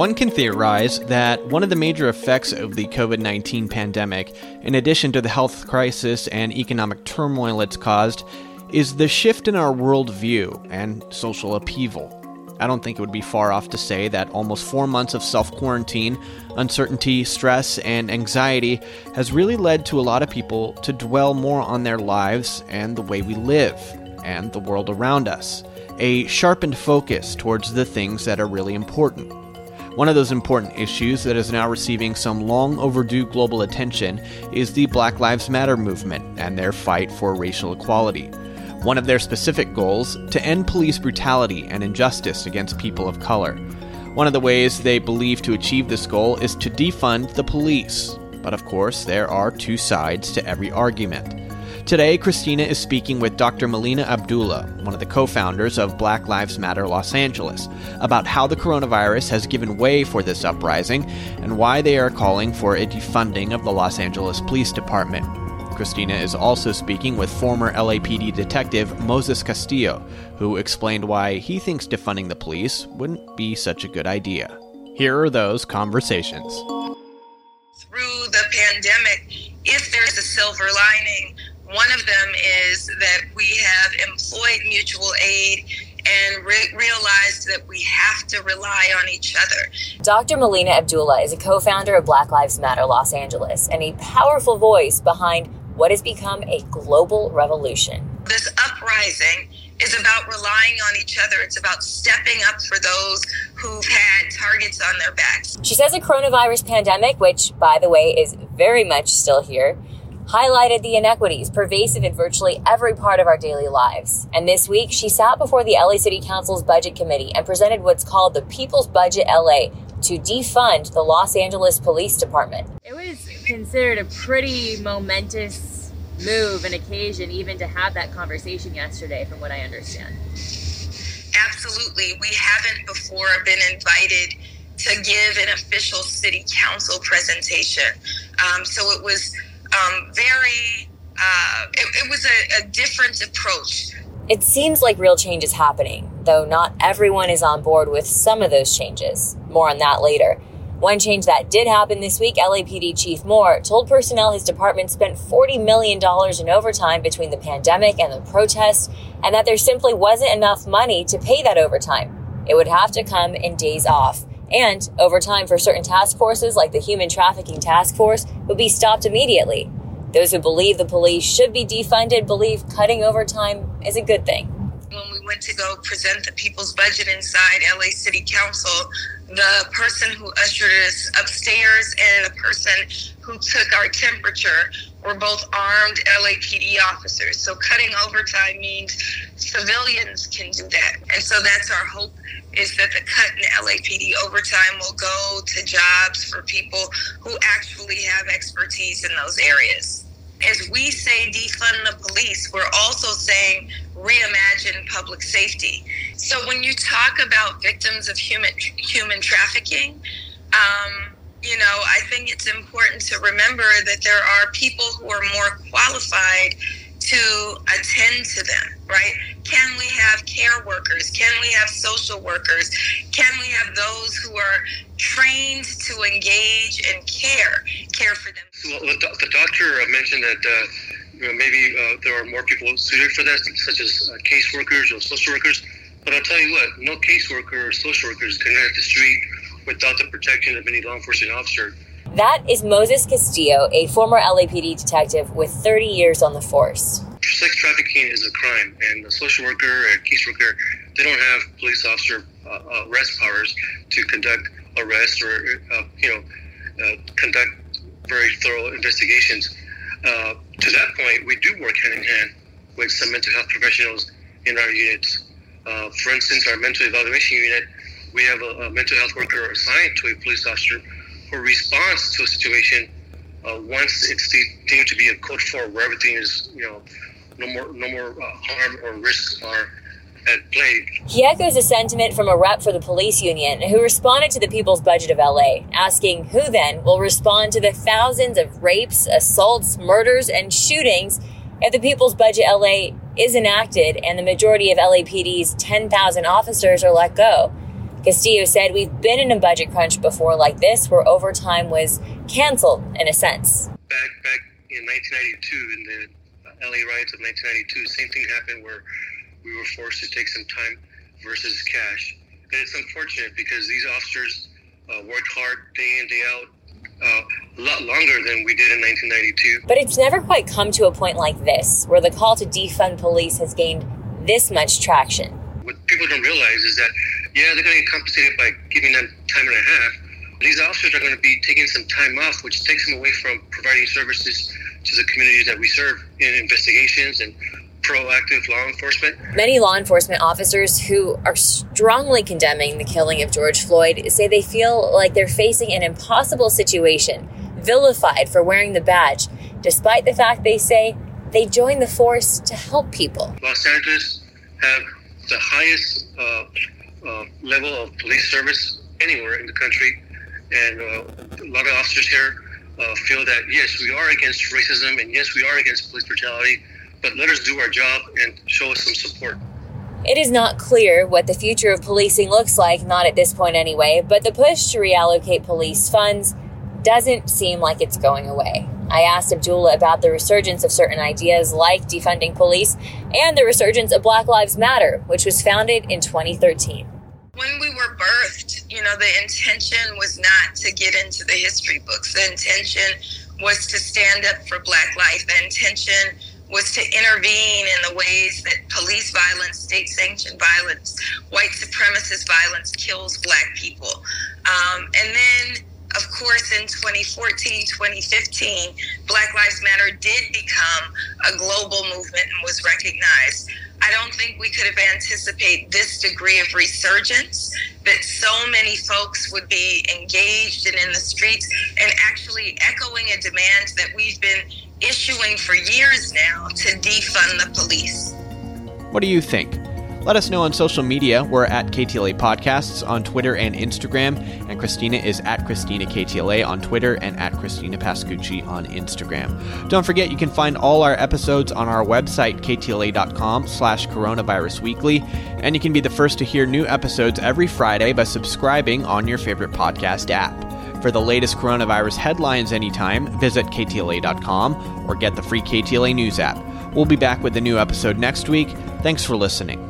One can theorize that one of the major effects of the COVID 19 pandemic, in addition to the health crisis and economic turmoil it's caused, is the shift in our worldview and social upheaval. I don't think it would be far off to say that almost four months of self quarantine, uncertainty, stress, and anxiety has really led to a lot of people to dwell more on their lives and the way we live and the world around us. A sharpened focus towards the things that are really important. One of those important issues that is now receiving some long overdue global attention is the Black Lives Matter movement and their fight for racial equality. One of their specific goals to end police brutality and injustice against people of color. One of the ways they believe to achieve this goal is to defund the police. But of course, there are two sides to every argument. Today, Christina is speaking with Dr. Melina Abdullah, one of the co founders of Black Lives Matter Los Angeles, about how the coronavirus has given way for this uprising and why they are calling for a defunding of the Los Angeles Police Department. Christina is also speaking with former LAPD detective Moses Castillo, who explained why he thinks defunding the police wouldn't be such a good idea. Here are those conversations. Through the pandemic, if there's a silver lining, one of them is that we have employed mutual aid and re- realized that we have to rely on each other. Dr. Melina Abdullah is a co founder of Black Lives Matter Los Angeles and a powerful voice behind what has become a global revolution. This uprising is about relying on each other. It's about stepping up for those who've had targets on their backs. She says the coronavirus pandemic, which, by the way, is very much still here, highlighted the inequities pervasive in virtually every part of our daily lives. And this week, she sat before the LA City Council's Budget Committee and presented what's called the People's Budget LA to defund the Los Angeles Police Department. It was considered a pretty momentous move and occasion even to have that conversation yesterday, from what I understand. Absolutely. We haven't before been invited to give an official city council presentation. Um, so it was um, very, uh, it, it, was a, a different approach. It seems like real change is happening, though not everyone is on board with some of those changes. More on that later. One change that did happen this week, LAPD Chief Moore told personnel his department spent $40 million in overtime between the pandemic and the protests, and that there simply wasn't enough money to pay that overtime. It would have to come in days off. And overtime for certain task forces, like the Human Trafficking Task Force, would be stopped immediately. Those who believe the police should be defunded believe cutting overtime is a good thing. When we went to go present the people's budget inside LA City Council, the person who ushered us upstairs and the person who took our temperature were both armed LAPD officers. So cutting overtime means civilians can do that. And so that's our hope is that the cut in LAPD overtime will go to jobs for people who actually have expertise in those areas. As we say defund the police, we're also saying reimagine public safety. So when you talk about victims of human human trafficking, um, you know, I think it's important to remember that there are people who are more qualified to attend to them, right? Can we have care workers? Can we have social workers? Can we have those who are trained to engage and care, care for them? Well, the doctor mentioned that uh, you know, maybe uh, there are more people suited for that, such as uh, caseworkers or social workers. But I'll tell you what, no caseworker or social workers can hit the street without the protection of any law enforcement officer. That is Moses Castillo, a former LAPD detective with 30 years on the force. Sex trafficking is a crime, and a social worker or caseworker, they don't have police officer uh, uh, arrest powers to conduct arrests or, uh, you know, uh, conduct very thorough investigations. Uh, to that point, we do work hand in hand with some mental health professionals in our units. Uh, for instance, our mental evaluation unit, we have a, a mental health worker assigned to a police officer for response to a situation uh, once it's deemed to be a code four where everything is you know no more no more uh, harm or risks are at play. He echoes a sentiment from a rep for the police union who responded to the People's Budget of LA, asking who then will respond to the thousands of rapes, assaults, murders, and shootings if the People's Budget LA is enacted and the majority of LAPD's 10,000 officers are let go. Castillo said, We've been in a budget crunch before like this where overtime was canceled in a sense. Back, back in 1992, in the LA riots of 1992, same thing happened where we were forced to take some time versus cash. And it's unfortunate because these officers uh, worked hard day in, day out, uh, a lot longer than we did in 1992. But it's never quite come to a point like this, where the call to defund police has gained this much traction. What people don't realize is that, yeah, they're going to get compensated by giving them time and a half. These officers are going to be taking some time off, which takes them away from providing services to the communities that we serve in investigations and proactive law enforcement. Many law enforcement officers who are strongly condemning the killing of George Floyd say they feel like they're facing an impossible situation, vilified for wearing the badge, despite the fact they say they joined the force to help people. Los Angeles have the highest uh, uh, level of police service anywhere in the country, and uh, a lot of officers here uh, feel that yes, we are against racism, and yes, we are against police brutality but let us do our job and show us some support. It is not clear what the future of policing looks like, not at this point anyway, but the push to reallocate police funds doesn't seem like it's going away. I asked Abdullah about the resurgence of certain ideas like defunding police and the resurgence of Black Lives Matter, which was founded in 2013. When we were birthed, you know, the intention was not to get into the history books. The intention was to stand up for Black life. The intention was to intervene in the ways that police violence, state sanctioned violence, white supremacist violence kills black people. Um, and then, of course, in 2014, 2015, Black Lives Matter did become a global movement and was recognized. I don't think we could have anticipated this degree of resurgence, that so many folks would be engaged and in the streets and actually echoing a demand that we've been for years now to defund the police. What do you think? Let us know on social media. We're at KTLA Podcasts on Twitter and Instagram, and Christina is at Christina KTLA on Twitter and at Christina Pascucci on Instagram. Don't forget you can find all our episodes on our website, ktla.com slash coronavirus weekly, and you can be the first to hear new episodes every Friday by subscribing on your favorite podcast app. For the latest coronavirus headlines anytime, visit ktla.com or get the free KTLA News app. We'll be back with a new episode next week. Thanks for listening.